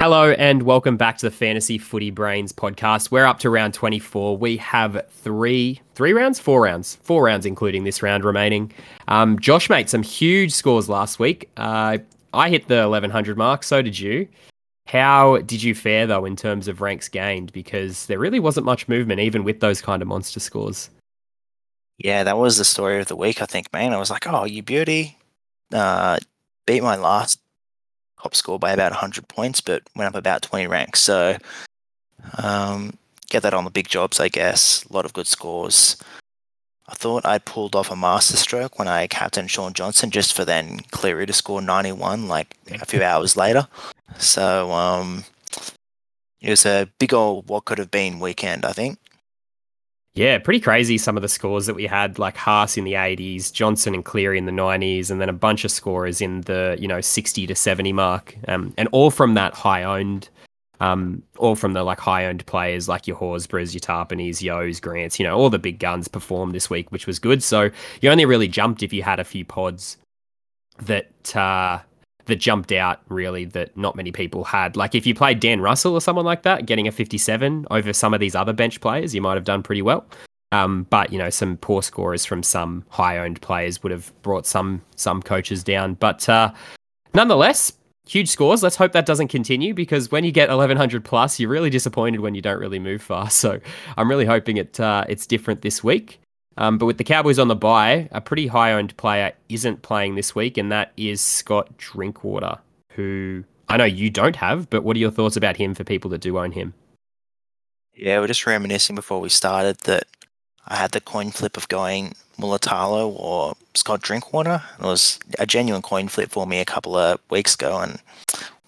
Hello and welcome back to the Fantasy Footy Brains podcast. We're up to round 24. We have three, three rounds, four rounds, four rounds, including this round remaining. Um, Josh made some huge scores last week. Uh, I hit the 1100 mark. So did you. How did you fare though in terms of ranks gained? Because there really wasn't much movement, even with those kind of monster scores. Yeah, that was the story of the week. I think, man. I was like, oh, you beauty, uh, beat my last top score by about 100 points, but went up about 20 ranks. So um, get that on the big jobs, I guess. A lot of good scores. I thought I'd pulled off a masterstroke when I captained Sean Johnson just for then Cleary to score 91 like a few hours later. So um, it was a big old what could have been weekend, I think. Yeah, pretty crazy some of the scores that we had, like Haas in the 80s, Johnson and Cleary in the 90s, and then a bunch of scorers in the, you know, 60 to 70 mark. Um, and all from that high owned, um, all from the like high owned players like your Horsburghs, your Tapines, Yeo's, Grants, you know, all the big guns performed this week, which was good. So you only really jumped if you had a few pods that, uh, that jumped out really that not many people had. Like if you played Dan Russell or someone like that, getting a 57 over some of these other bench players, you might have done pretty well. Um, but you know, some poor scorers from some high-owned players would have brought some some coaches down. But uh, nonetheless, huge scores. Let's hope that doesn't continue because when you get 1100 plus, you're really disappointed when you don't really move far. So I'm really hoping it uh, it's different this week. Um, but with the Cowboys on the bye, a pretty high owned player isn't playing this week, and that is Scott Drinkwater, who I know you don't have, but what are your thoughts about him for people that do own him? Yeah, we're just reminiscing before we started that I had the coin flip of going Mulitalo or Scott Drinkwater. It was a genuine coin flip for me a couple of weeks ago, and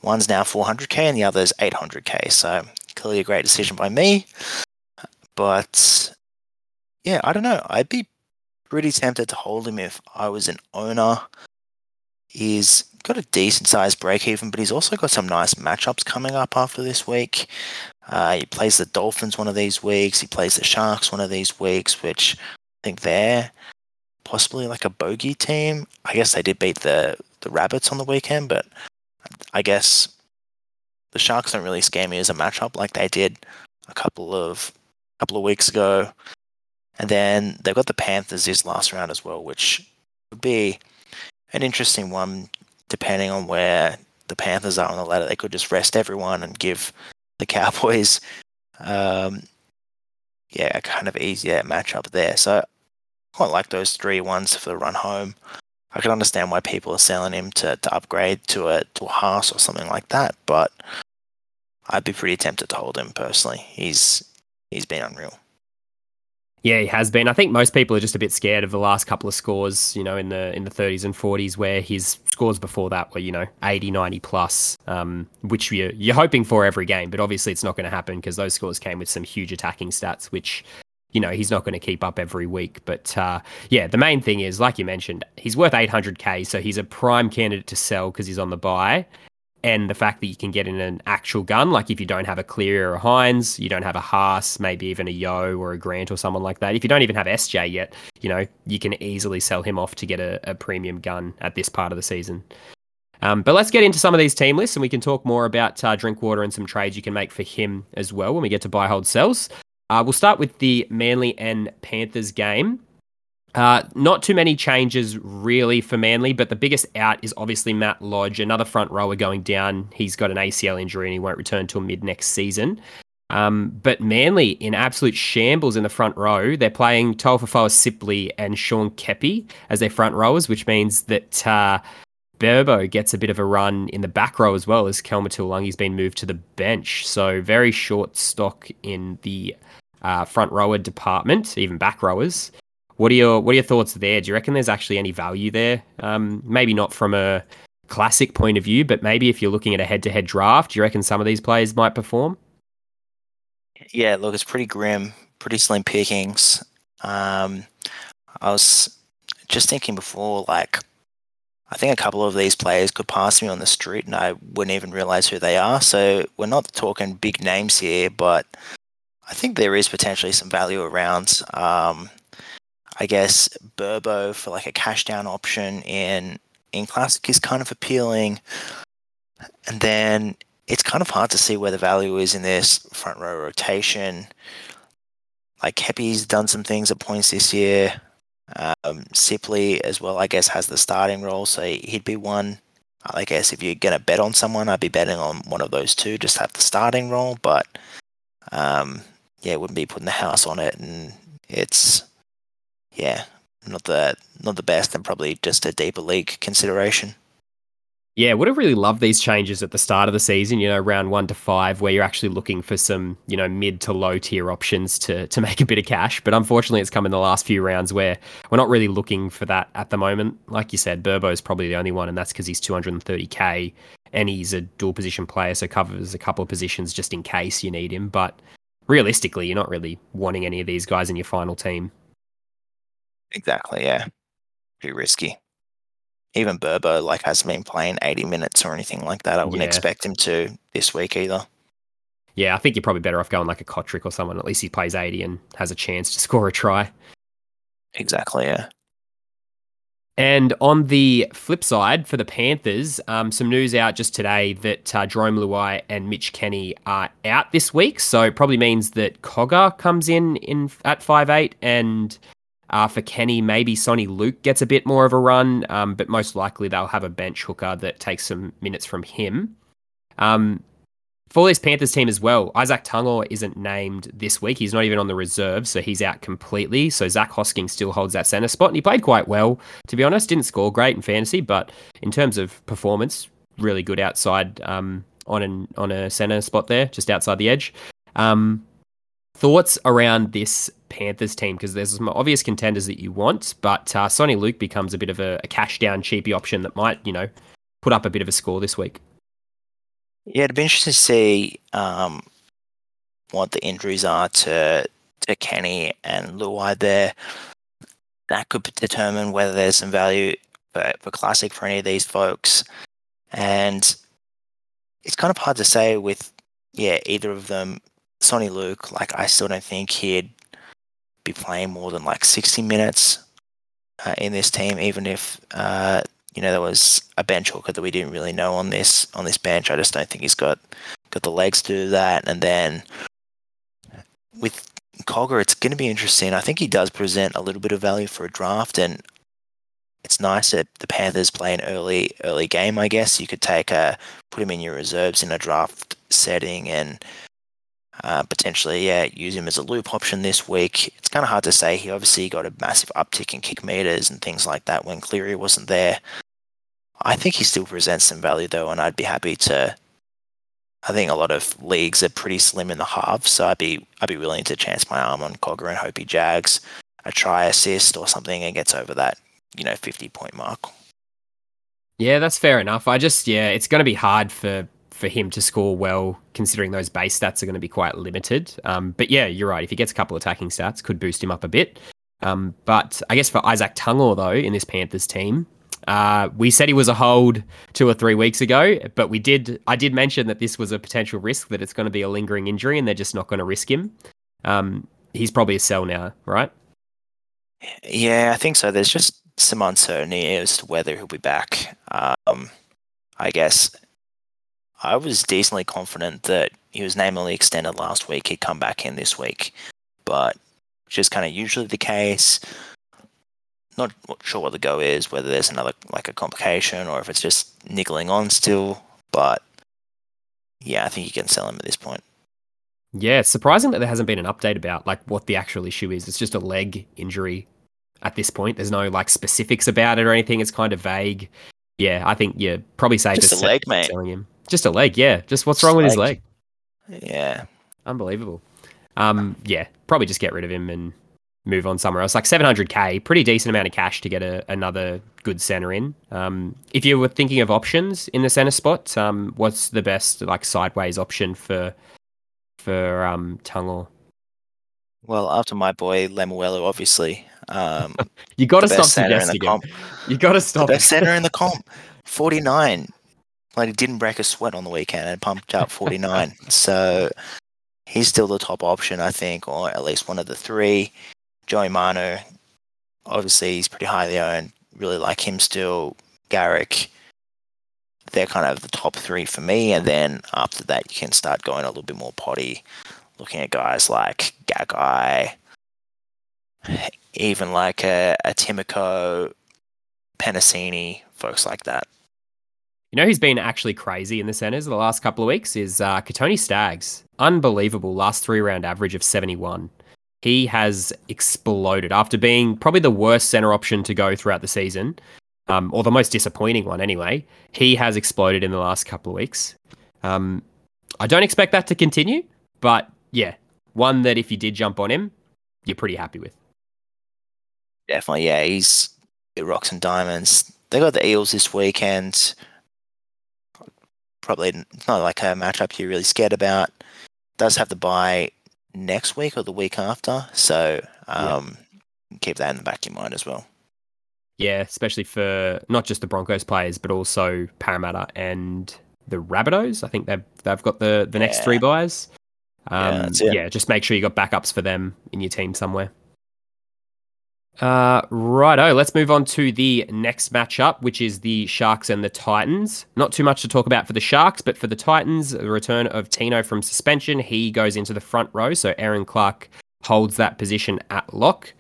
one's now 400k and the other's 800k. So clearly a great decision by me. But yeah, I don't know. I'd be pretty tempted to hold him if I was an owner. He's got a decent sized break even, but he's also got some nice matchups coming up after this week. Uh, he plays the Dolphins one of these weeks. He plays the Sharks one of these weeks, which I think they're possibly like a bogey team. I guess they did beat the the Rabbits on the weekend, but I guess the Sharks don't really scare me as a matchup like they did a couple of couple of weeks ago. And then they've got the Panthers this last round as well, which would be an interesting one depending on where the Panthers are on the ladder. They could just rest everyone and give the Cowboys, um, yeah, a kind of easier matchup there. So I quite like those three ones for the run home. I can understand why people are selling him to, to upgrade to a to a Haas or something like that, but I'd be pretty tempted to hold him personally. He's he's been unreal. Yeah, he has been. I think most people are just a bit scared of the last couple of scores, you know, in the in the 30s and 40s where his scores before that were, you know, 80, 90 plus, um, which you're, you're hoping for every game, but obviously it's not going to happen because those scores came with some huge attacking stats, which, you know, he's not going to keep up every week. But uh, yeah, the main thing is, like you mentioned, he's worth 800k, so he's a prime candidate to sell because he's on the bye and the fact that you can get in an actual gun, like if you don't have a Clear or a Hynes, you don't have a Haas, maybe even a Yeo or a Grant or someone like that. If you don't even have SJ yet, you know, you can easily sell him off to get a, a premium gun at this part of the season. Um, but let's get into some of these team lists and we can talk more about uh, Drinkwater and some trades you can make for him as well when we get to buy, hold, sells. Uh, we'll start with the Manly and Panthers game. Uh, not too many changes really for Manly, but the biggest out is obviously Matt Lodge, another front rower going down. He's got an ACL injury and he won't return till mid next season. Um, but Manly in absolute shambles in the front row. They're playing Toafofoa Sipley and Sean Keppie as their front rowers, which means that uh, Burbo gets a bit of a run in the back row as well as Kelma Tuilagi's been moved to the bench. So very short stock in the uh, front rower department, even back rowers. What are your what are your thoughts there? Do you reckon there's actually any value there? Um, maybe not from a classic point of view, but maybe if you're looking at a head-to-head draft, do you reckon some of these players might perform? Yeah, look, it's pretty grim, pretty slim pickings. Um, I was just thinking before, like, I think a couple of these players could pass me on the street and I wouldn't even realize who they are. So we're not talking big names here, but I think there is potentially some value around. Um, I guess Burbo for like a cash down option in in classic is kind of appealing. And then it's kind of hard to see where the value is in this front row rotation. Like Keppie's done some things at points this year. Um, Sipley as well, I guess, has the starting role, so he'd be one. I guess if you're gonna bet on someone, I'd be betting on one of those two, just have the starting role. But um, yeah, it wouldn't be putting the house on it, and it's yeah, not the not the best, and probably just a deeper league consideration. Yeah, would have really loved these changes at the start of the season, you know, round one to five, where you're actually looking for some, you know, mid to low tier options to to make a bit of cash. But unfortunately, it's come in the last few rounds where we're not really looking for that at the moment. Like you said, Burbo is probably the only one, and that's because he's 230k and he's a dual position player, so covers a couple of positions just in case you need him. But realistically, you're not really wanting any of these guys in your final team. Exactly, yeah. Too risky even Burbo like hasn't been playing 80 minutes or anything like that. I wouldn't yeah. expect him to this week either. Yeah, I think you're probably better off going like a Kotrick or someone. At least he plays 80 and has a chance to score a try. Exactly, yeah. And on the flip side, for the Panthers, um, some news out just today that uh, Jarome Luai and Mitch Kenny are out this week. So it probably means that Cogger comes in in at five eight and uh, for Kenny, maybe Soni Luke gets a bit more of a run, um, but most likely they'll have a bench hooker that takes some minutes from him. Um, for this Panthers team as well, Izack Tago isn't named this week. He's not even on the reserve, so he's out completely. So Zach Hosking still holds that center spot, and he played quite well, to be honest. Didn't score great in fantasy, but in terms of performance, really good outside um, on an on a center spot there, just outside the edge. Um, thoughts around this Panthers team because there's some obvious contenders that you want, but uh, Soni Luke becomes a bit of a, a, cash down cheapy option that might, you know, put up a bit of a score this week. Yeah, it'd be interesting to see um, what the injuries are to to Kenny and Luai there. That could determine whether there's some value for, for classic for any of these folks, and it's kind of hard to say with yeah either of them. Soni Luke, like I still don't think he'd be playing more than like 60 minutes uh, in this team, even if uh, you know there was a bench hooker that we didn't really know on this on this bench. I just don't think he's got got the legs to do that. And then with Cogger, it's going to be interesting. I think he does present a little bit of value for a draft, and it's nice that the Panthers play an early early game. I guess you could take a put him in your reserves in a draft setting and uh, potentially, yeah, use him as a loop option this week. It's kind of hard to say. He obviously got a massive uptick in kick meters and things like that when Cleary wasn't there. I think he still presents some value though, and I'd be happy to. I think a lot of leagues are pretty slim in the halves, so I'd be I'd be willing to chance my arm on Cogger and hope he jags a try assist or something and gets over that you know fifty point mark. Yeah, that's fair enough. I just yeah, it's going to be hard for for him to score well, considering those base stats are going to be quite limited. Um, but yeah, you're right. If he gets a couple attacking stats, could boost him up a bit. Um, but I guess for Izack Tago, though, in this Panthers team, uh, we said he was a hold two or three weeks ago, but we did. I did mention that this was a potential risk that it's going to be a lingering injury, and they're just not going to risk him. Um, he's probably a sell now, right? Yeah, I think so. There's just some uncertainty as to whether he'll be back. Um, I guess I was decently confident that he was namely extended last week. He'd come back in this week, but which is kind of usually the case. Not sure what the go is, whether there's another like a complication or if it's just niggling on still. But yeah, I think you can sell him at this point. Yeah, it's surprising that there hasn't been an update about like what the actual issue is. It's just a leg injury at this point. There's no like specifics about it or anything. It's kind of vague. Yeah, I think you're probably safe just to a leg, mate. selling him. Just a leg, yeah. Just what's wrong with his leg? Yeah. Unbelievable. Um, yeah, probably just get rid of him and move on somewhere else. Like 700k, pretty decent amount of cash to get a, another good center in. Um, if you were thinking of options in the center spot, um, what's the best like sideways option for for um? Well, after my boy Lemuelu, obviously. Um, you got to stop suggesting him. You got to stop. The best center in the comp, forty nine. Like he didn't break a sweat on the weekend and pumped out 49. so he's still the top option, I think, or at least one of the three. Joey Manu, obviously he's pretty highly owned. Really like him still. Garrick. they're kind of the top three for me. And then after that, you can start going a little bit more potty, looking at guys like Gagai, even like a, a Timoko, Penasini, folks like that. You know who's been actually crazy in the centres the last couple of weeks is uh, Kotoni Staggs. Unbelievable last three round average of 71. He has exploded after being probably the worst centre option to go throughout the season, um, or the most disappointing one anyway. He has exploded in the last couple of weeks. Um, I don't expect that to continue, but yeah, one that if you did jump on him, you're pretty happy with. Definitely, yeah. He's rocks and diamonds. They got the Eels this weekend probably not like a matchup you're really scared about. Does have the bye next week or the week after, so um, yeah. keep that in the back of your mind as well. Yeah, especially for not just the Broncos players, but also Parramatta and the Rabbitohs. I think they've they've got the the next yeah. three byes. Um, yeah, yeah, just make sure you got backups for them in your team somewhere. Uh, righto, let's move on to the next matchup, which is the Sharks and the Titans. Not too much to talk about for the Sharks, but for the Titans, the return of Tino from suspension. He goes into the front row, so Aaron Clark holds that position at lock.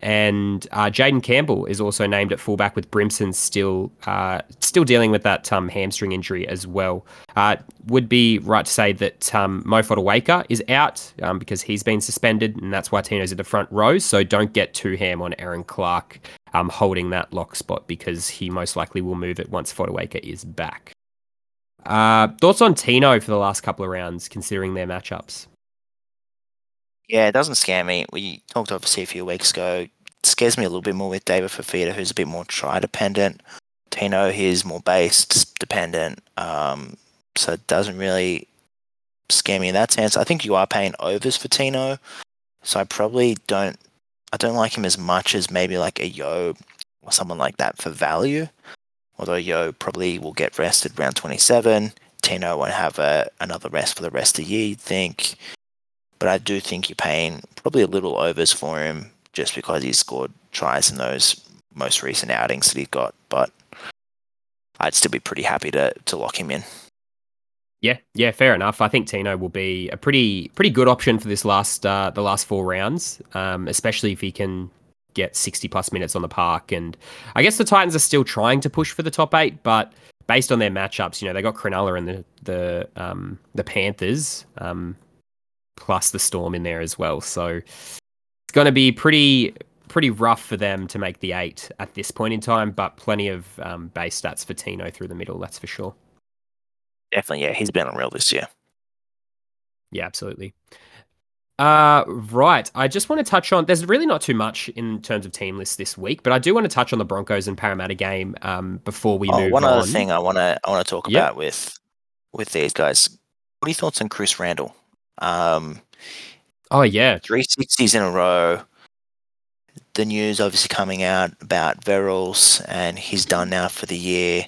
And uh, Jayden Campbell is also named at fullback with Brimson still uh, still dealing with that um, hamstring injury as well. Uh, would be right to say that um, Mo is out um, because he's been suspended, and that's why Tino's at the front row. So don't get too ham on Aaron Clark um, holding that lock spot because he most likely will move it once Fotuaika is back. Uh, thoughts on Tino for the last couple of rounds, considering their matchups? Yeah, it doesn't scare me. We talked obviously a few weeks ago. It scares me a little bit more with David Fifita, who's a bit more try dependent. Tino, he's more based dependent. Um, so it doesn't really scare me in that sense. I think you are paying overs for Tino. So I probably don't I don't like him as much as maybe like a Yeo or someone like that for value. Although Yeo probably will get rested round 27. Tino won't have a, another rest for the rest of the year, you'd think but I do think you're paying probably a little overs for him just because he's scored tries in those most recent outings that he's got. But I'd still be pretty happy to to lock him in. Yeah, yeah, fair enough. I think Tino will be a pretty pretty good option for this last uh, the last four rounds, um, especially if he can get 60 plus minutes on the park. And I guess the Titans are still trying to push for the top eight, but based on their matchups, you know, they got Cronulla and the the um, the Panthers. Um, plus the Storm in there as well. So it's going to be pretty pretty rough for them to make the eight at this point in time, but plenty of um, base stats for Tino through the middle, that's for sure. Definitely, yeah, he's been unreal this year. Yeah, absolutely. Uh, right. I just want to touch on. There's really not too much in terms of team lists this week, but I do want to touch on the Broncos and Parramatta game um, before we oh, move one on. One other thing I want to I want to talk yep. about with with these guys. What are your thoughts on Chris Randall? Um, oh yeah, three sixties in a row. The news obviously coming out about Verrills and he's done now for the year.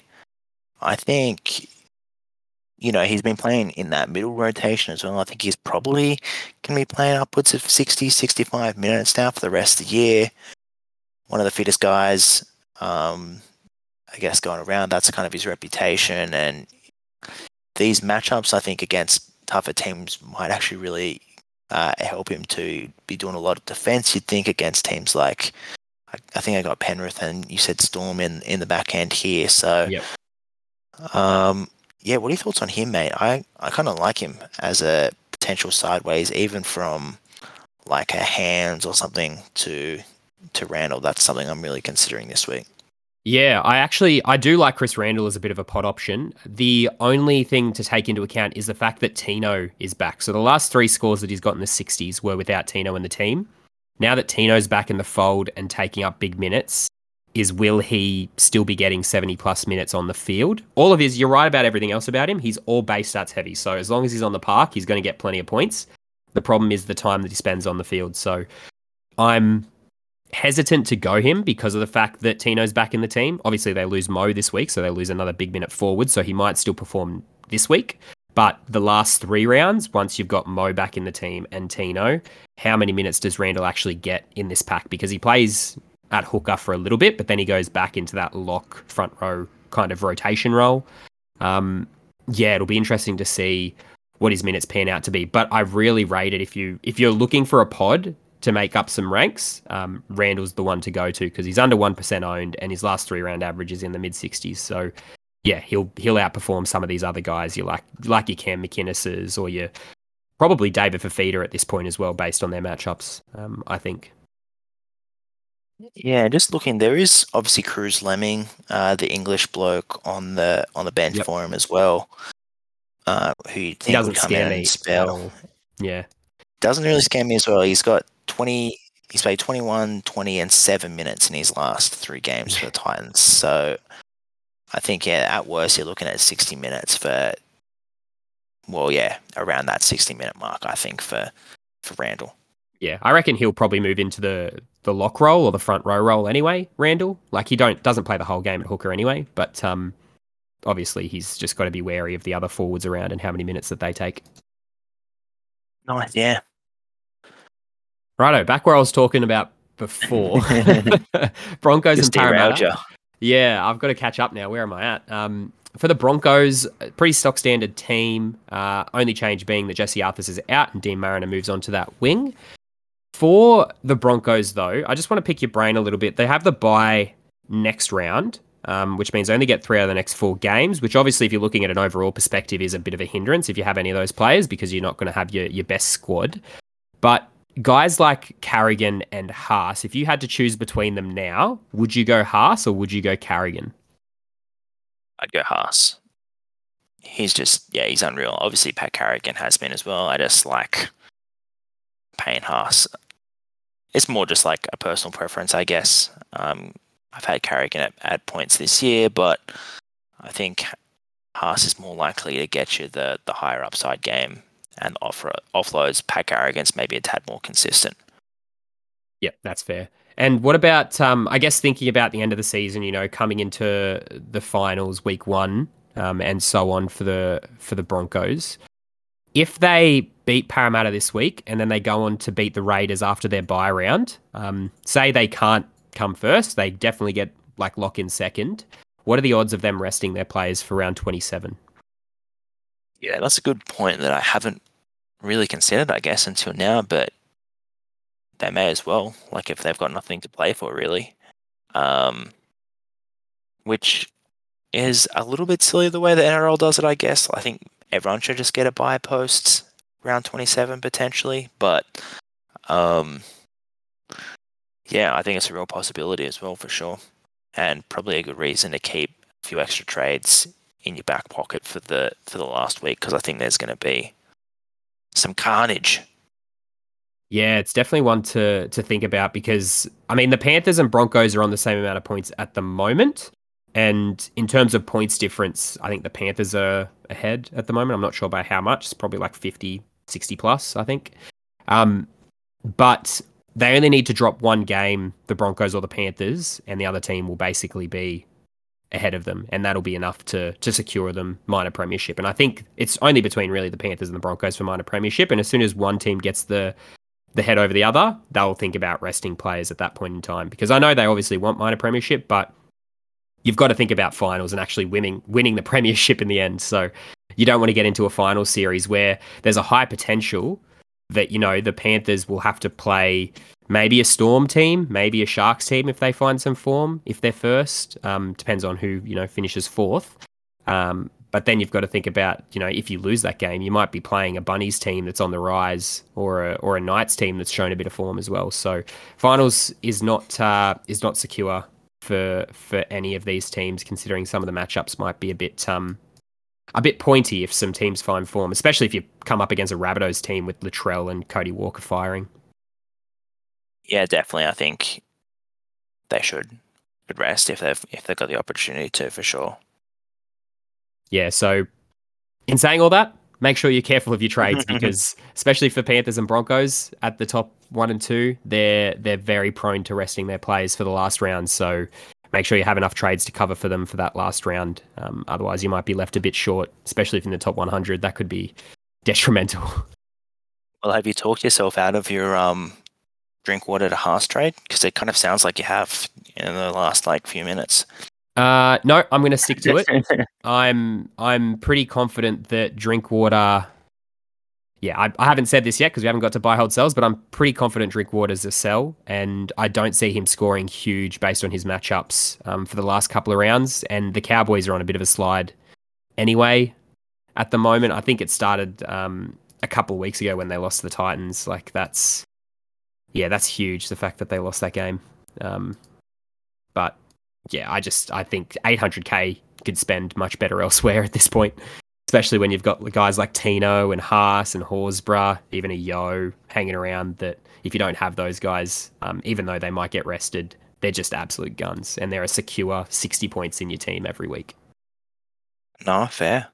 I think, you know, he's been playing in that middle rotation as well. I think he's probably going to be playing upwards of 60, 65 minutes now for the rest of the year. One of the fittest guys, um, I guess, going around. That's kind of his reputation. And these matchups, I think, against tougher teams might actually really uh, help him to be doing a lot of defense. You'd think against teams like, I, I, think I got Penrith and you said Storm in in the back end here. So, yep. um, yeah, what are your thoughts on him, mate? I I kind of like him as a potential sideways, even from like a hands or something to to Randall. That's something I'm really considering this week. Yeah, I actually I do like Chris Randall as a bit of a pot option. The only thing to take into account is the fact that Tino is back. So the last three scores that he's got in the 60s were without Tino in the team. Now that Tino's back in the fold and taking up big minutes, is will he still be getting 70 plus minutes on the field? All of his, you're right about everything else about him. He's all base stats heavy. So as long as he's on the park, he's going to get plenty of points. The problem is the time that he spends on the field. So I'm hesitant to go him because of the fact that Tino's back in the team. Obviously, they lose Mo this week, so they lose another big minute forward, so he might still perform this week. But the last three rounds, once you've got Mo back in the team and Tino, how many minutes does Randall actually get in this pack? Because he plays at hooker for a little bit, but then he goes back into that lock front row kind of rotation role. Um, yeah, it'll be interesting to see what his minutes pan out to be. But I really rate it if you if you're looking for a pod to make up some ranks. Um, Randall's the one to go to because he's under one percent owned, and his last three round average is in the mid sixties. So yeah, he'll he'll outperform some of these other guys. You like like your Cam McInnes's or your probably David Fifita at this point as well, based on their matchups. Um, I think. Yeah, just looking, there is obviously Kruise Leeming, uh, the English bloke on the on the bench Yep. for him as well. Uh, who you think He doesn't would come me and spell? Yeah, Doesn't really scare me as well. He's got twenty. He's played 21, 20, and seven minutes in his last three games for the Titans. So I think yeah, at worst you're looking at sixty minutes for. Well, yeah, around that sixty minute mark, I think for for Randall. yeah. I reckon he'll probably move into the the lock role or the front row role anyway. Randall, like he don't doesn't play the whole game at hooker anyway, but um, obviously he's just got to be wary of the other forwards around and how many minutes that they take. Nice, yeah. Righto, back where I was talking about before, Broncos Just and Parramatta. Yeah, I've got to catch up now. Where am I at? Um, for the Broncos, pretty stock standard team. Uh, only change being that Jesse Arthars is out and Deine Mariner moves on to that wing. For the Broncos, though, I just want to pick your brain a little bit. They have the bye next round, um, which means they only get three out of the next four games, which obviously, if you're looking at an overall perspective, is a bit of a hindrance if you have any of those players because you're not going to have your, your best squad. But guys like Carrigan and Haas, if you had to choose between them now, would you go Haas or would you go Carrigan? I'd go Haas. He's just yeah, he's unreal. Obviously, Pat Carrigan has been as well. I just like Payne Haas. It's more just like a personal preference, I guess. Um, I've had Carrigan at, at points this year, but I think Haas is more likely to get you the the higher upside game and offer offloads. Pat Carrigan's maybe a tad more consistent. Yep, that's fair. And what about, um, I guess, thinking about the end of the season? You know, coming into the finals, week one, um, and so on for the for the Broncos. If they beat Parramatta this week and then they go on to beat the Raiders after their bye round, um, say they can't come first, they definitely get like lock in second. What are the odds of them resting their players for round twenty seven? Yeah, that's a good point that I haven't really considered, I guess, until now, but they may as well, like if they've got nothing to play for, really. Um, which is a little bit silly the way the NRL does it, I guess. I think everyone should just get a bye post round 27 potentially, but um, yeah, I think it's a real possibility as well for sure, and probably a good reason to keep a few extra trades in your back pocket for the for the last week because I think there's going to be some carnage. Yeah, it's definitely one to to think about because I mean the Panthers and Broncos are on the same amount of points at the moment. And in terms of points difference, I think the Panthers are ahead at the moment. I'm not sure by how much. It's probably like 50, 60 plus, I think. Um, but they only need to drop one game, the Broncos or the Panthers, and the other team will basically be ahead of them, and that'll be enough to to secure them minor premiership. And I think it's only between really the Panthers and the Broncos for minor premiership. And as soon as one team gets the the head over the other, they'll think about resting players at that point in time. Because I know they obviously want minor premiership, but you've got to think about finals and actually winning winning the premiership in the end. So you don't want to get into a final series where there's a high potential that you know the Panthers will have to play maybe a Storm team, maybe a Sharks team if they find some form if they're first. Um, depends on who you know finishes fourth. Um, but then you've got to think about you know if you lose that game, you might be playing a Bunnies team that's on the rise or a or a Knights team that's shown a bit of form as well. So finals is not uh, is not secure for for any of these teams, considering some of the matchups might be a bit um a bit pointy if some teams find form, especially if you come up against a Rabbitohs team with Latrell and Cody Walker firing. Yeah, definitely. I think they should should rest if they've if they've got the opportunity to for sure. Yeah, so in saying all that, make sure you're careful of your trades because especially for Panthers and Broncos at the top one and two, they're they're very prone to resting their players for the last round. So make sure you have enough trades to cover for them for that last round. Um, otherwise, you might be left a bit short, especially if in the top 100. That could be detrimental. Well, have you talked yourself out of your um Drinkwater to Haas trade? Because it kind of sounds like you have in the last like few minutes. Uh, no, I'm going to stick to it. I'm I'm pretty confident that Drinkwater. Yeah, I, I haven't said this yet because we haven't got to buy hold sells, but I'm pretty confident Drinkwater's a sell, and I don't see him scoring huge based on his matchups um, for the last couple of rounds. And the Cowboys are on a bit of a slide anyway at the moment. I think it started um, a couple of weeks ago when they lost to the Titans. Like that's yeah, that's huge. The fact that they lost that game. Um, but yeah, I just I think 800k could spend much better elsewhere at this point, especially when you've got guys like Tino and Haas and Horsburgh, even a Yeo hanging around. That if you don't have those guys, um, even though they might get rested, they're just absolute guns, and they're a secure 60 points in your team every week. No, fair.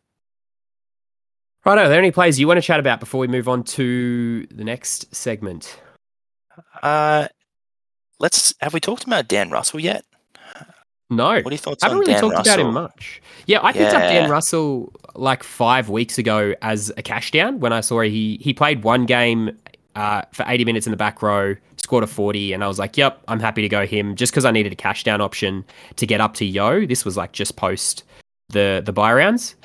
Right, are there any plays you want to chat about before we move on to the next segment? Uh, let's. Have we talked about Dan Russell yet? No. What are your thoughts I haven't really Dan talked Russell? about him much. Yeah, I picked up Dan Russell like five weeks ago as a cash down when I saw he he played one game uh, for 80 minutes in the back row, scored a 40, and I was like, yep, I'm happy to go him just because I needed a cash down option to get up to Yeo. This was like just post the the bye rounds.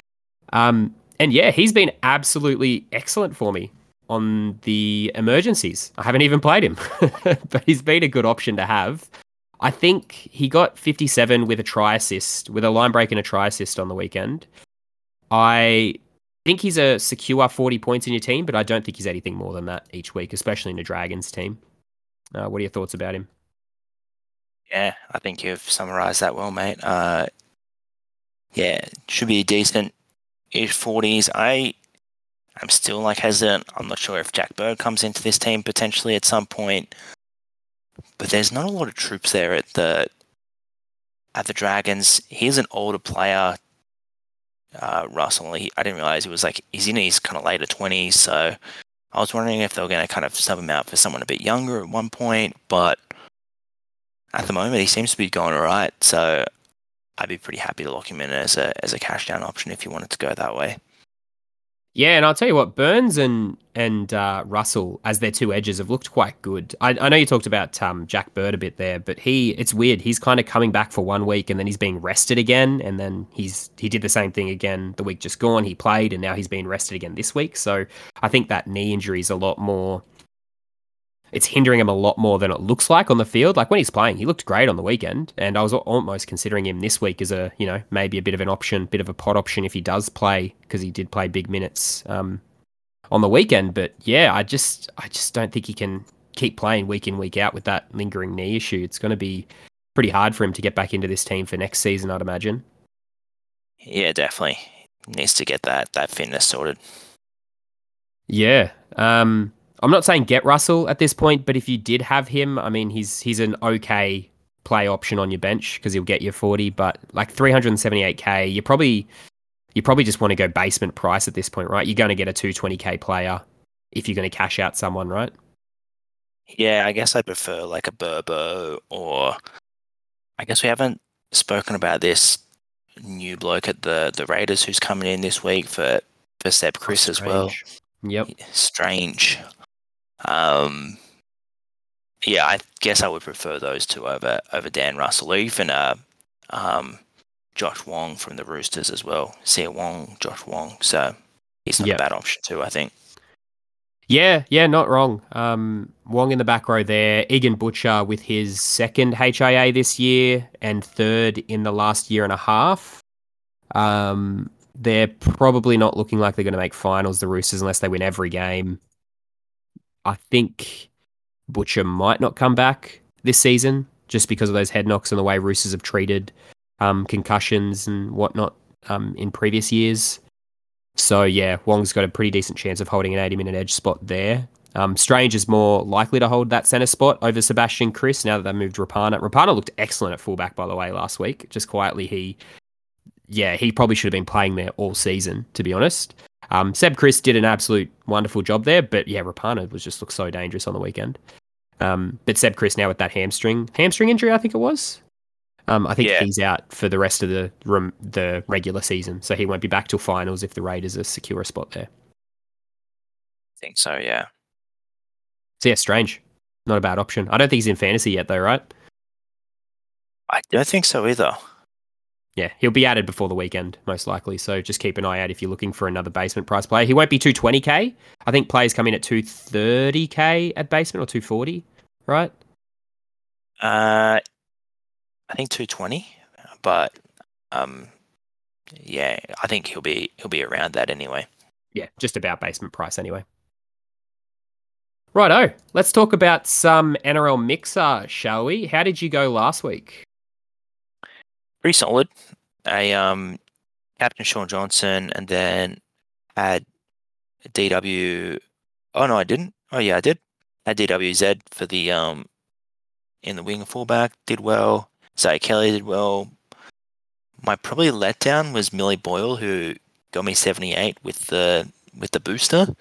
Um, and yeah, he's been absolutely excellent for me on the emergencies. I haven't even played him, but he's been a good option to have. I think he got 57 with a try assist, with a line break and a try assist on the weekend. I think he's a secure 40 points in your team, but I don't think he's anything more than that each week, especially in a Dragons team. Uh, what are your thoughts about him? Yeah, I think you've summarised that well, mate. Uh, yeah, should be a decent ish forties. I I'm still like hesitant. I'm not sure if Jack Bird comes into this team potentially at some point. But there's not a lot of troops there at the at the Dragons. He's an older player. Uh, Russell, he, I didn't realize he was like he's in his kind of later twenties. So I was wondering if they were going to kind of sub him out for someone a bit younger at one point. But at the moment, he seems to be going all right. So I'd be pretty happy to lock him in as a as a cash down option if you wanted to go that way. Yeah, and I'll tell you what, Burns and and uh, Russell as their two edges have looked quite good. I, I know you talked about um, Jack Bird a bit there, but he it's weird. He's kind of coming back for one week and then he's being rested again, and then he's he did the same thing again the week just gone. He played and now he's being rested again this week. So I think that knee injury is a lot more. It's hindering him a lot more than it looks like on the field. Like when he's playing, he looked great on the weekend, and I was almost considering him this week as a you know maybe a bit of an option, bit of a pot option if he does play because he did play big minutes um, on the weekend. But yeah, I just I just don't think he can keep playing week in week out with that lingering knee issue. It's going to be pretty hard for him to get back into this team for next season, I'd imagine. Yeah, definitely needs to get that that fitness sorted. Yeah. Um, I'm not saying get Russell at this point, but if you did have him, I mean, he's he's an okay play option on your bench because he'll get you 40. But like 378k, you probably you probably just want to go basement price at this point, right? You're going to get a 220k player if you're going to cash out someone, right? Yeah, I guess I prefer like a Burbo or I guess we haven't spoken about this new bloke at the the Raiders who's coming in this week for for Seb Kris as well. Yep. Strange. Um, yeah, I guess I would prefer those two over over Dan Russell, even uh, um, Josh Wong from the Roosters as well. Siua Wong, Josh Wong. So he's not Yep. a bad option too. I think. Yeah, yeah, not wrong. Um, Wong in the back row there. Egan Butcher with his second HIA this year and third in the last year and a half. Um, they're probably not looking like they're going to make finals, the Roosters, unless they win every game. I think Butcher might not come back this season just because of those head knocks and the way Roosters have treated um, concussions and whatnot um, in previous years. So yeah, Wong's got a pretty decent chance of holding an 80 minute edge spot there. Um, Strange is more likely to hold that centre spot over Sebastian Kris now that they moved Rapana. Rapana looked excellent at fullback, by the way, last week. Just quietly, he, yeah, he probably should have been playing there all season, to be honest. Um, Seb Kris did an absolute wonderful job there, but yeah, Rapana was just looked so dangerous on the weekend. Um, but Seb Kris now with that hamstring hamstring injury, I think it was. Um, I think Yeah. he's out for the rest of the rem- the regular season, so he won't be back till finals if the Raiders are secure a spot there. I think so. Yeah. So yeah, strange, not a bad option. I don't think he's in fantasy yet, though, right? I don't think so either. Yeah, he'll be added before the weekend, most likely. So just keep an eye out if you're looking for another basement price player. He won't be 220k. I think players come in at 230k at basement or 240, right? Uh, I think 220, but um, yeah, I think he'll be he'll be around that anyway. Yeah, just about basement price anyway. Righto, let's talk about some NRL mixer, shall we? How did you go last week? Pretty solid. I um Captain Sean Johnson and then had DW. Oh no, I didn't. Oh yeah, I did. Had DWZ for the um in the wing fullback. Did well. Zay Kelly did well. My probably letdown was Millie Boyle, who got me seventy eight with the with the booster.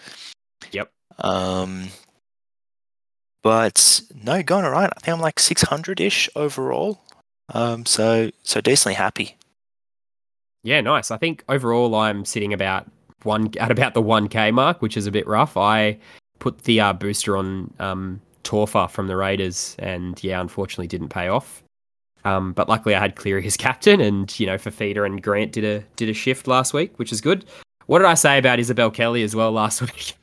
Yep. Um, but no, going all right. I think I'm like six hundred ish overall. Um, so so decently happy. Yeah, nice. I think overall I'm sitting about one at about the one k mark, which is a bit rough. I put the uh, booster on um, Taufa from the Raiders, and yeah, unfortunately didn't pay off. Um, but luckily I had Cleary as captain, and you know Fifita and Grant did a did a shift last week, which is good. What did I say about Isabel Kelly as well last week?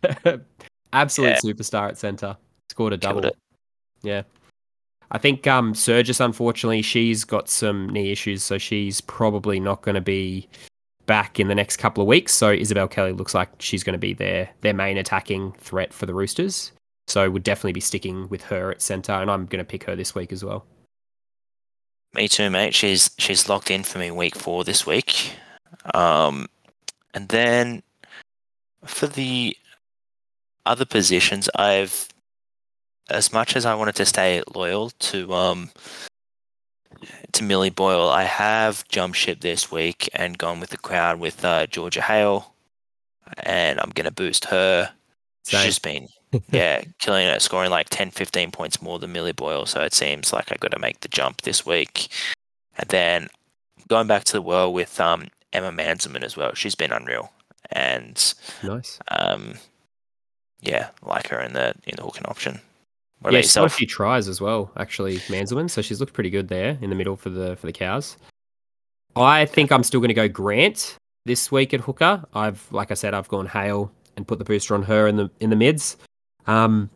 Absolute yeah. superstar at centre. Scored a double. Yeah. I think um, unfortunately, she's got some knee issues, so she's probably not going to be back in the next couple of weeks. So Isabel Kelly looks like she's going to be their their main attacking threat for the Roosters. So would definitely be sticking with her at centre, and I'm going to pick her this week as well. Me too, mate. She's she's locked in for me week four this week. Um, and then for the other positions, I've as much as I wanted to stay loyal to um to Millie Boyle, I have jumped ship this week and gone with the crowd with uh, Georgia Hale, and I'm gonna boost her. Same. She's just been yeah killing it, scoring like 10, 15 points more than Millie Boyle. So it seems like I got to make the jump this week, and then going back to the world with um Emma Manzelmann as well. She's been unreal, and nice. Um, yeah, like her in the in the hooking option. What yeah, she's got a few tries as well, actually, Manzelmann. So she's looked pretty good there in the middle for the for the cows. I think I'm still going to go Grant this week at hooker. I've, like I said, I've gone Hale and put the booster on her in the in the mids. Um,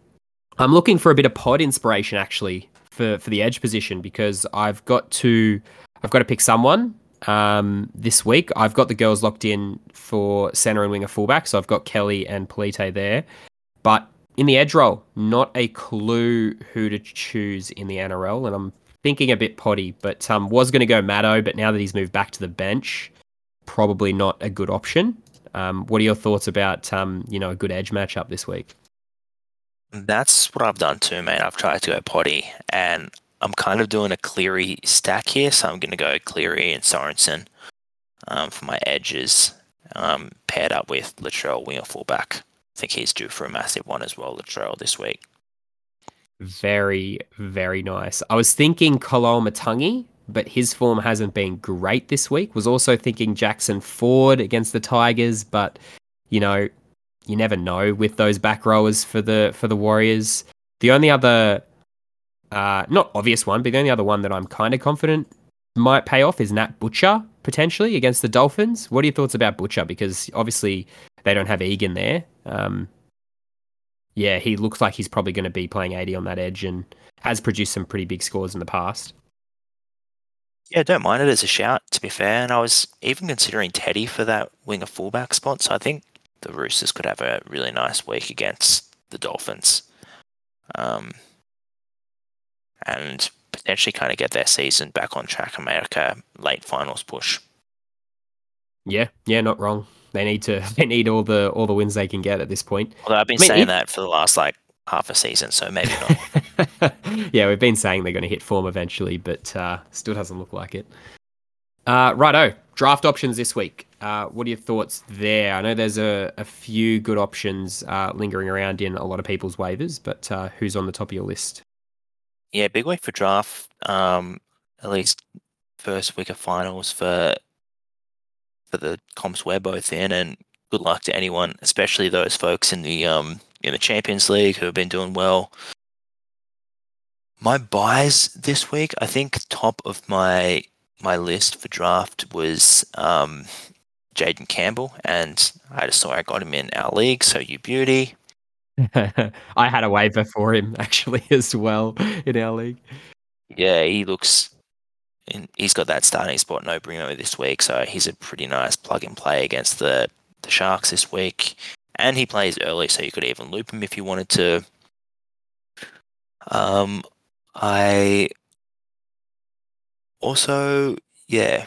I'm looking for a bit of pod inspiration actually for for the edge position because I've got to I've got to pick someone um, this week. I've got the girls locked in for center and winger fullback, so I've got Kelly and Polite there. But in the edge role, not a clue who to choose in the NRL, and I'm thinking a bit potty, but um, was going to go Maddo, but now that he's moved back to the bench, probably not a good option. Um, what are your thoughts about um, you know a good edge matchup this week? That's what I've done too, mate. I've tried to go potty, and I'm kind of doing a Cleary stack here, so I'm going to go Cleary and Sorensen um, for my edges, um, paired up with Latrell winger fullback. Think he's due for a massive one as well, Latrell, this week. Very, very nice. I was thinking Koloamatangi, but his form hasn't been great this week. Was also thinking Jackson Ford against the Tigers, but you know, you never know with those back rowers for the for the Warriors. The only other uh, not obvious one, but the only other one that I'm kind of confident might pay off is Nat Butcher potentially against the Dolphins. What are your thoughts about Butcher? Because obviously they don't have Egan there. Um, yeah, he looks like he's probably going to be playing 80 on that edge and has produced some pretty big scores in the past. Yeah, don't mind it as a shout, to be fair. And I was even considering Teddy for that winger fullback spot. So I think the Roosters could have a really nice week against the Dolphins. Um, and potentially kind of get their season back on track America late finals push. Yeah, yeah, not wrong they need to they need all the all the wins they can get at this point. Although I've been I mean, saying it, that for the last like half a season, so maybe not. yeah, we've been saying they're going to hit form eventually, but uh, still doesn't look like it. Uh, righto, draft options this week. Uh, what are your thoughts there? I know there's a, a few good options uh, lingering around in a lot of people's waivers, but uh, who's on the top of your list? Yeah, big week for draft. Um, at least first week of finals for for the comps we're both in, and good luck to anyone, especially those folks in the um in the Champions League who have been doing well. My buys this week, I think top of my my list for draft was um, Jayden Campbell, and I just saw I got him in our league. So you beauty. I had a waiver for him actually as well in our league. Yeah, he looks. He's got that starting spot no Brimo this week, so he's a pretty nice plug and play against the the Sharks this week. And he plays early, so you could even loop him if you wanted to. Um, I also, yeah,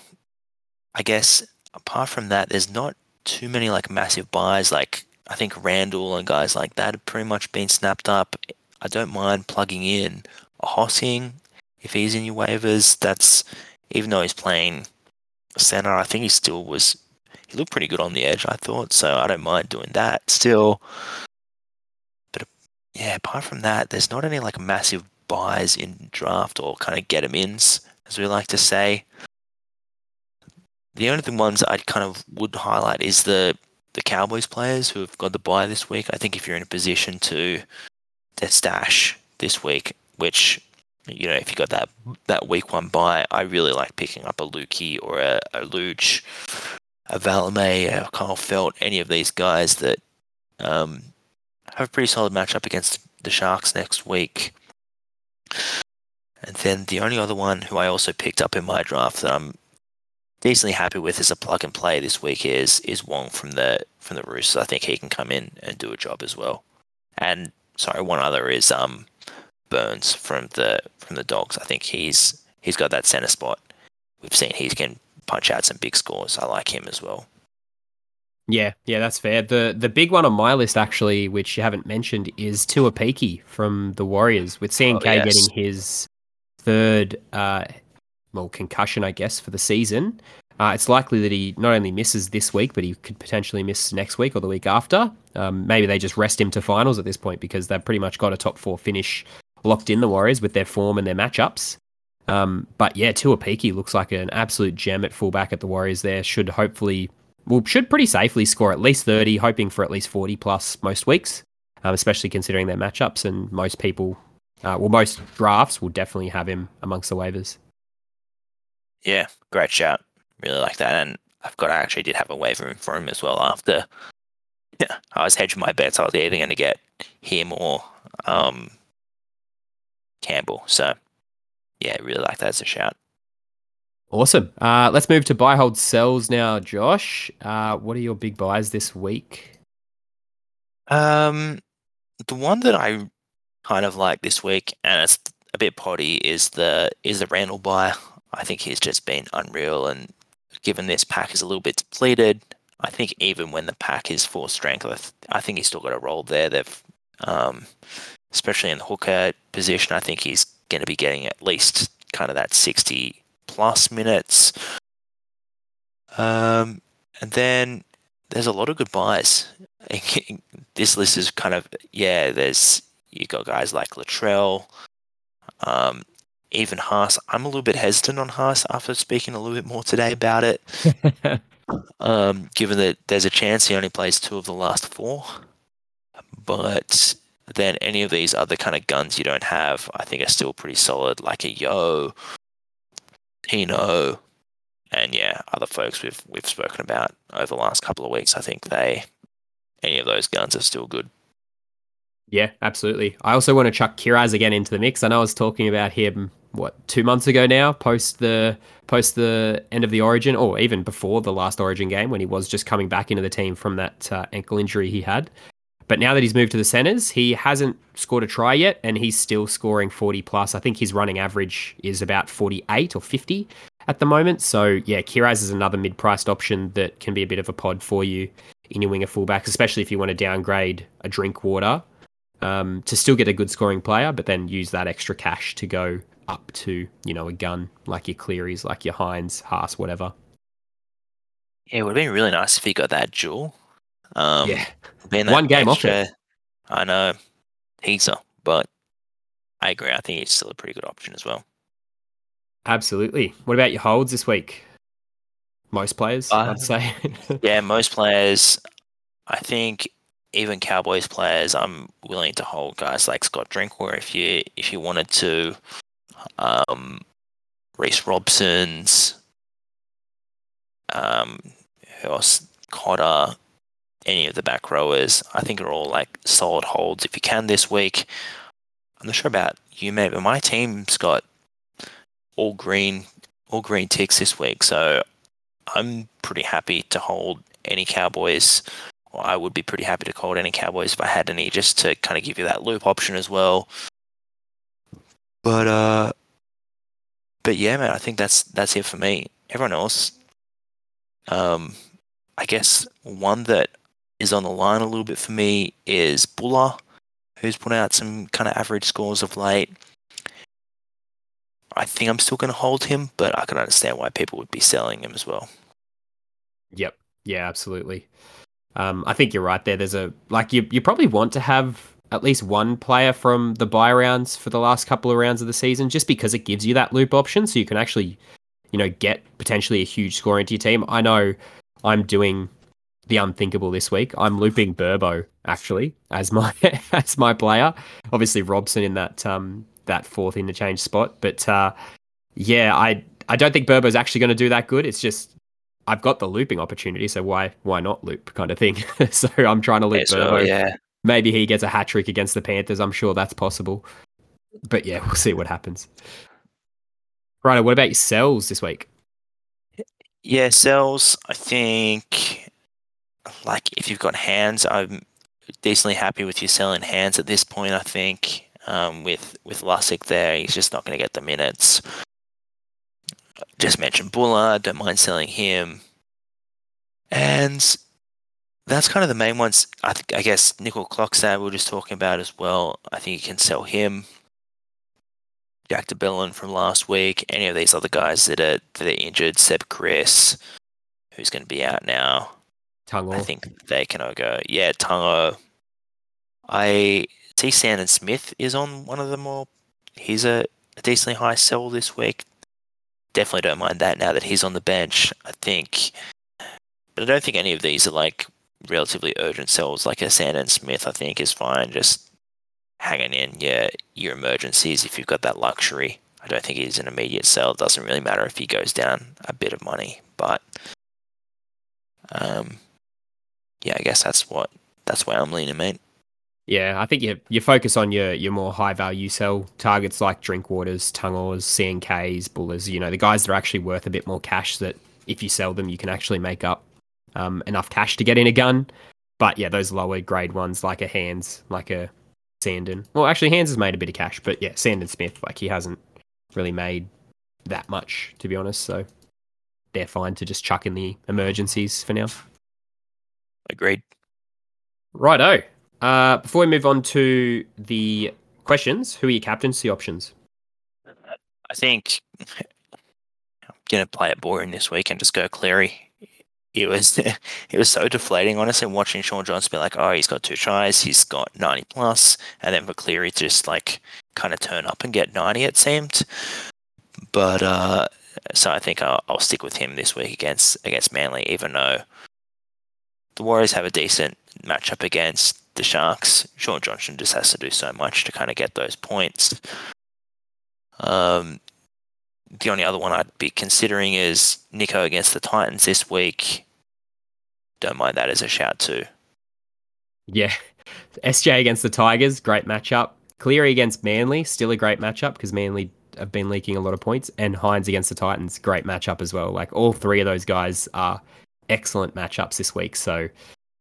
I guess apart from that, there's not too many like massive buys. Like I think Randall and guys like that have pretty much been snapped up. I don't mind plugging in a Hosking if he's in your waivers. That's even though he's playing center, I think he still was. He looked pretty good on the edge, I thought. So I don't mind doing that still. But yeah, apart from that, there's not any like massive buys in draft or kind of get them ins, as we like to say. The only ones I kind of would highlight is the the Cowboys players who have got the buy this week. I think if you're in a position to to stash this week, which you know, if you got that that week one buy, I really like picking up a Lukey or a, a Luch, a Valemei, a Kyle Feldt, any of these guys that um, have a pretty solid matchup against the Sharks next week. And then the only other one who I also picked up in my draft that I'm decently happy with as a plug and play this week is is Wong from the from the Roosters. I think he can come in and do a job as well. And sorry, one other is um Burns from the from the Dogs. I think he's he's got that center spot. We've seen he can punch out some big scores. I like him as well. Yeah, yeah, that's fair. The the big one on my list actually, which you haven't mentioned, is Tuaupiki from the Warriors, with CNK oh, yes. getting his third uh, well concussion, I guess, for the season. Uh, it's likely that he not only misses this week, but he could potentially miss next week or the week after. Um, maybe they just rest him to finals at this point because they've pretty much got a top four finish locked in the Warriors with their form and their matchups. Um, but yeah, Tuaupiki looks like an absolute gem at fullback at the Warriors. There should hopefully, well, should pretty safely score at least thirty, hoping for at least forty plus most weeks, um, especially considering their matchups. And most people, uh, well, most drafts will definitely have him amongst the waivers. Yeah, great shout. Really like that, and I've got I actually did have a waiver for him as well after. Yeah, I was hedging my bets. I was either going to get him or um, Campbell. So, yeah, really like that as a shout. Awesome. Uh, let's move to buy, hold, sells now, Josh. Uh, what are your big buys this week? Um, the one that I kind of like this week, and it's a bit potty, is the is the Randall buy. I think he's just been unreal, and given this pack is a little bit depleted, I think even when the pack is full strength, I, th- I think he's still got a role there. They've um, especially in the hooker position. I think he's going to be getting at least kind of that 60 plus minutes. Um, and then there's a lot of good buys. this list is kind of yeah. There's you got guys like Latrell, um, even Haas. I'm a little bit hesitant on Haas after speaking a little bit more today about it. um, given that there's a chance he only plays two of the last four, but then any of these other kind of guns you don't have, I think are still pretty solid, like a Yeo, Tino, and yeah, other folks we've we've spoken about over the last couple of weeks. I think they any of those guns are still good. Yeah, absolutely. I also want to chuck Kiraz again into the mix. I know I was talking about him what two months ago now, post the post the end of the Origin, or even before the last Origin game when he was just coming back into the team from that uh, ankle injury he had. But now that he's moved to the centers, he hasn't scored a try yet, and he's still scoring 40 plus. I think his running average is about 48 or 50 at the moment. So yeah, Kiraz is another mid-priced option that can be a bit of a pod for you in your winger fullbacks, especially if you want to downgrade a Drinkwater um, to still get a good scoring player, but then use that extra cash to go up to you know a gun like your Clearys, like your Hynes, Haas, whatever. Yeah, it would have been really nice if he got that dual. Um, yeah, one game extra, off it. I know, he's a, but I agree. I think he's still a pretty good option as well. Absolutely. What about your holds this week? Most players, uh, I'd say. yeah, most players. I think even Cowboys players, I'm willing to hold guys like Scott Drinkwater if you if you wanted to. Um, Reece Robson's, um, who else? Cotter, any of the back rowers. I think are all like solid holds if you can this week. I'm not sure about you, mate, but my team's got all green, all green ticks this week, so I'm pretty happy to hold any Cowboys. I would be pretty happy to hold any Cowboys if I had any, just to kind of give you that loop option as well. But uh, but yeah, man, I think that's that's it for me. Everyone else, um, I guess one that is on the line a little bit for me is Buller, who's put out some kind of average scores of late. I think I'm still going to hold him, but I can understand why people would be selling him as well. Yep. Yeah, absolutely. Um, I think you're right there. There's a like you you probably want to have at least one player from the buy rounds for the last couple of rounds of the season, just because it gives you that loop option, so you can actually, you know, get potentially a huge score into your team. I know I'm doing the unthinkable this week. I'm looping Burbo actually as my as my player. Obviously Robson in that um that fourth interchange spot, but uh, yeah, I I don't think Burbo's actually going to do that good. It's just I've got the looping opportunity, so why why not loop kind of thing. so I'm trying to loop Yeah, so, Burbo. yeah. Maybe he gets a hat trick against the Panthers. I'm sure that's possible. But yeah, we'll see what happens. Right, what about your sells this week? Yeah, sells. I think, like, if you've got hands, I'm decently happy with you selling hands at this point. I think um, with with Lussick there, he's just not going to get the minutes. Just mentioned Buller. Don't mind selling him, and that's kind of the main ones. I think. I guess Nicoll-Klokstad we are just talking about as well. I think you can sell him. Jack de Belin from last week. Any of these other guys that are that are injured, Seb Kris, who's going to be out now. I think they can all go. Yeah, Tungo. I see Sandon Smith is on one of the more. He's a, a decently high sell this week. Definitely don't mind that now that he's on the bench. I think, but I don't think any of these are like relatively urgent sells. Like a Sandon Smith, I think is fine. Just hanging in your your emergencies if you've got that luxury. I don't think he's an immediate sell. It doesn't really matter if he goes down a bit of money, but um, yeah, I guess that's what that's where I'm leaning, mate. Yeah, I think you you focus on your your more high value sell targets like Drinkwaters, Tungors, CNKs, Bullers. You know, the guys that are actually worth a bit more cash. That if you sell them, you can actually make up um, enough cash to get in a gun. But yeah, those lower grade ones like a Hands, like a Sandon. Well, actually, Hands has made a bit of cash, but yeah, Sandon Smith, like he hasn't really made that much to be honest. So they're fine to just chuck in the emergencies for now. Agreed. Righto. Uh, before we move on to the questions, who are your captaincy options? I think I'm gonna play it boring this week and just go Cleary. It was it was so deflating, honestly, watching Shaun Johnson be like, oh, he's got two tries, he's got 90 plus, and then for Cleary to just like kind of turn up and get 90, it seemed. But uh, so I think I'll, I'll stick with him this week against against Manly, even though the Warriors have a decent matchup against the Sharks. Shaun Johnson just has to do so much to kind of get those points. Um, the only other one I'd be considering is Nicho against the Titans this week. Don't mind that as a shout too. Yeah. SJ against the Tigers, great matchup. Cleary against Manly, still a great matchup because Manly have been leaking a lot of points. And Hynes against the Titans, great matchup as well. Like all three of those guys are excellent matchups this week. So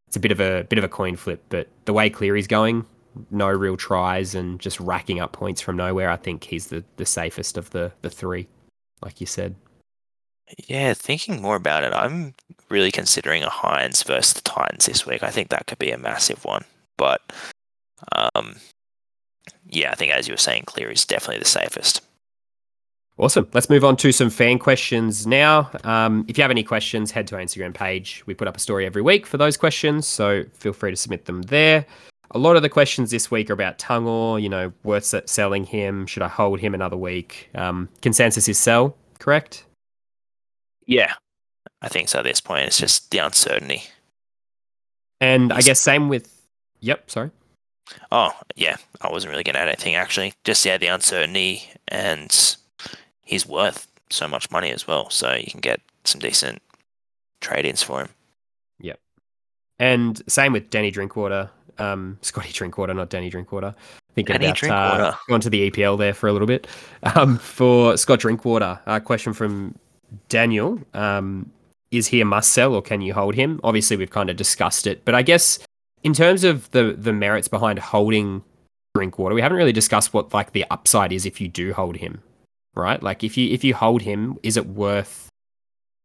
it's a bit of a bit of a coin flip. But the way Cleary's going, no real tries and just racking up points from nowhere, I think he's the, the safest of the, the three, like you said. Yeah, thinking more about it, I'm really considering a Hynes versus the Titans this week. I think that could be a massive one. But um, yeah, I think as you were saying, Clear is definitely the safest. Awesome. Let's move on to some fan questions now. Um, if you have any questions, head to our Instagram page. We put up a story every week for those questions, so feel free to submit them there. A lot of the questions this week are about Tungor, you know, worth se- selling him. Should I hold him another week? Um, consensus is sell, correct? Yeah, I think so. At this point, it's just the uncertainty. And I guess same with. Yep, sorry. Oh, yeah, I wasn't really going to add anything actually. Just yeah, the uncertainty, and he's worth so much money as well. So you can get some decent trade ins for him. Yep. And same with Danny Drinkwater, um, Scotty Drinkwater, not Danny Drinkwater. Thinking Danny about uh, going to the EPL there for a little bit. Um, for Scott Drinkwater, a question from Daniel: um, Is he a must sell or can you hold him? Obviously, we've kind of discussed it, but I guess in terms of the the merits behind holding Drinkwater, we haven't really discussed what like the upside is if you do hold him, right? Like if you if you hold him, is it worth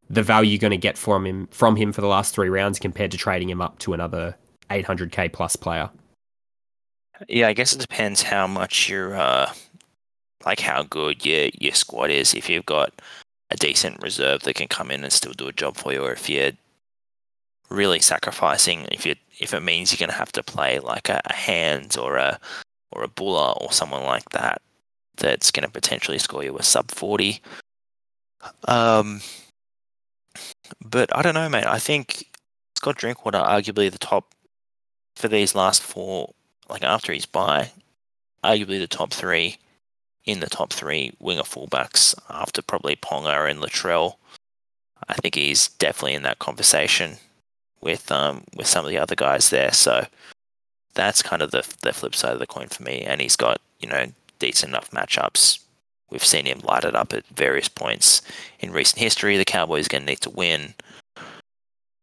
the value you're going to get from him from him for the last three rounds compared to trading him up to another 800k plus player? Yeah, I guess it depends how much your uh, like how good your your squad is. If you've got a decent reserve that can come in and still do a job for you, or if you're really sacrificing, if you if it means you're going to have to play like a, a hands or a or a buller or someone like that, that's going to potentially score you a sub forty. Um, but I don't know, mate. I think Scott Drinkwater, arguably the top for these last four, like after his bye, arguably the top three in the top three winger fullbacks after probably Ponga and Latrell. I think he's definitely in that conversation with um with some of the other guys there. So that's kind of the the flip side of the coin for me. And he's got you know decent enough matchups. We've seen him light it up at various points in recent history. The Cowboys are going to need to win.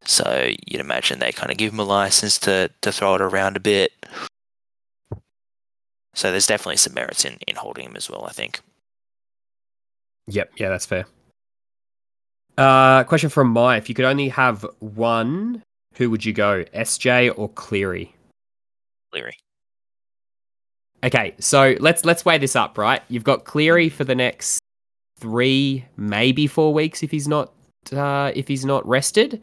So you'd imagine they kind of give him a license to to throw it around a bit. So there's definitely some merits in, in holding him as well, I think. Yep, yeah, that's fair. Uh, question from Mai: If you could only have one, who would you go, SJ or Cleary? Cleary. Okay, so let's let's weigh this up, right? You've got Cleary for the next three, maybe four weeks if he's not uh, if he's not rested,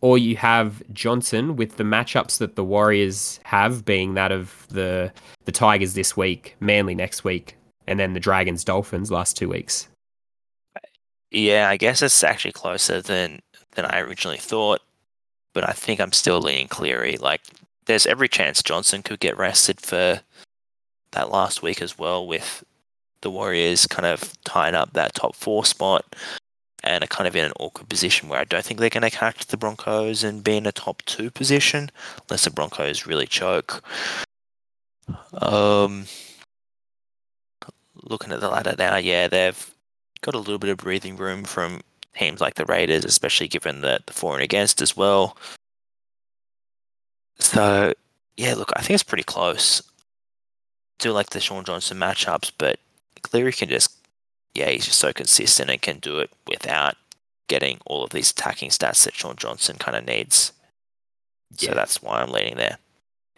or you have Johnson with the matchups that the Warriors have, being that of the the Tigers this week, Manly next week, and then the Dragons Dolphins last two weeks. Yeah, I guess it's actually closer than than I originally thought, but I think I'm still leaning Cleary. Like, there's every chance Johnson could get rested for that last week as well, with the Warriors kind of tying up that top four spot and are kind of in an awkward position where I don't think they're going to catch the Broncos and be in a top two position unless the Broncos really choke. Um, looking at the ladder now, yeah, they've got a little bit of breathing room from teams like the Raiders, especially given the, the for and against as well. So, yeah, look, I think it's pretty close. Do like the Shaun Johnson matchups, but Cleary can just, yeah, he's just so consistent and can do it without getting all of these attacking stats that Shaun Johnson kind of needs. So that's why I'm leaning there.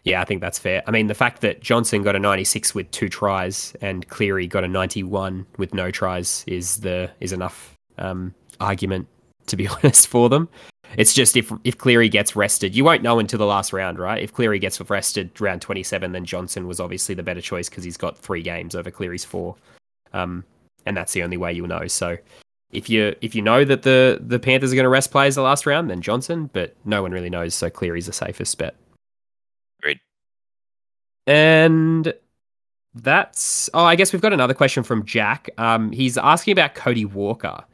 Yeah, I think that's fair. I mean, the fact that Johnson got a 96 with two tries and Cleary got a 91 with no tries is the is enough um, argument to be honest for them. It's just if if Cleary gets rested, you won't know until the last round, right? If Cleary gets rested round 27, then Johnson was obviously the better choice because he's got three games over Cleary's four, um, and that's the only way you'll know. So. If you if you know that the, the Panthers are going to rest players the last round, then Johnson, but no one really knows, so Cleary's the safest bet. Agreed. And that's oh, I guess we've got another question from Jack. Um, he's asking about Cody Walker.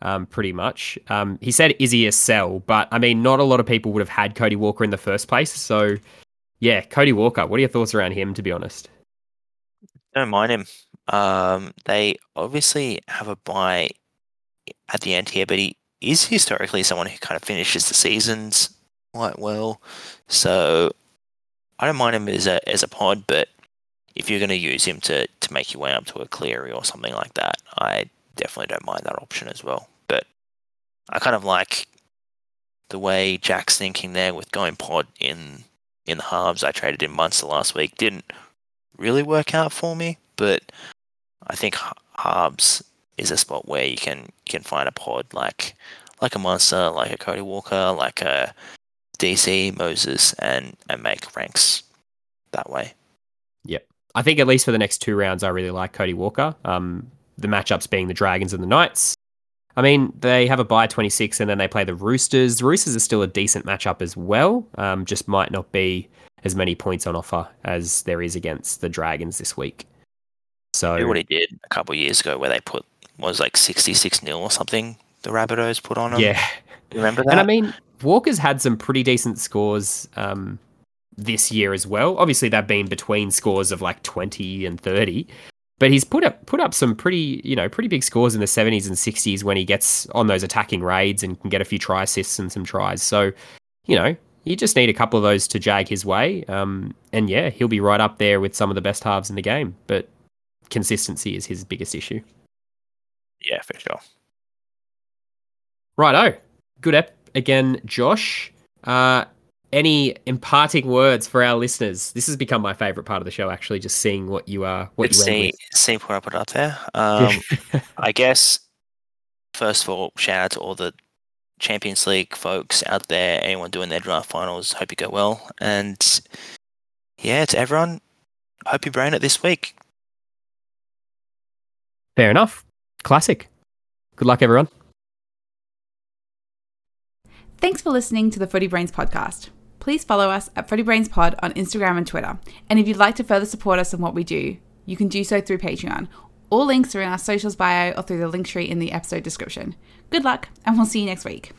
Um, pretty much. Um, he said, "Is he a sell?" But I mean, not a lot of people would have had Cody Walker in the first place. So, yeah, Cody Walker. What are your thoughts around him? To be honest, Don't mind him. Um, they obviously have a buy at the end here, but he is historically someone who kind of finishes the seasons quite well. So I don't mind him as a as a pod, but if you're going to use him to to make your way up to a Cleary or something like that, I definitely don't mind that option as well. But I kind of like the way Jack's thinking there with going pod in in the halves. I traded in Munster last week. Didn't really work out for me, but I think halves is a spot where you can you can find a pod like like a Munster, like a Cody Walker, like a DC Moses, and and make ranks that way. Yep. I think at least for the next two rounds, I really like Cody Walker. Um, the matchups being the Dragons and the Knights. I mean, they have a bye 26 and then they play the Roosters. The Roosters are still a decent matchup as well, um, just might not be as many points on offer as there is against the Dragons this week. So, what he did a couple of years ago, where they put was like sixty six nil or something the Rabbitohs put on him. Yeah. Remember that? And I mean, Walker's had some pretty decent scores um, this year as well. Obviously, they've been between scores of like 20 and 30. But he's put up put up some pretty you know pretty big scores in the 70s and 60s when he gets on those attacking raids and can get a few try assists and some tries. So, you know, you just need a couple of those to jag his way. Um, and yeah, he'll be right up there with some of the best halves in the game. But consistency is his biggest issue. yeah, for sure. Righto. Good ep again, Josh. Uh, any imparting words for our listeners? This has become my favorite part of the show, actually, just seeing what you are, what Let's you see, went see where I put it up there. Um, I guess, first of all, shout out to all the Champions League folks out there, anyone doing their draft finals. Hope you go well. And yeah, to everyone, hope you brain it this week. Fair enough. Classic. Good luck, everyone. Thanks for listening to the Footy Brains podcast. Please follow us at Footy Brains Pod on Instagram and Twitter. And if you'd like to further support us in what we do, you can do so through Patreon. All links are in our socials bio or through the link tree in the episode description. Good luck, and we'll see you next week.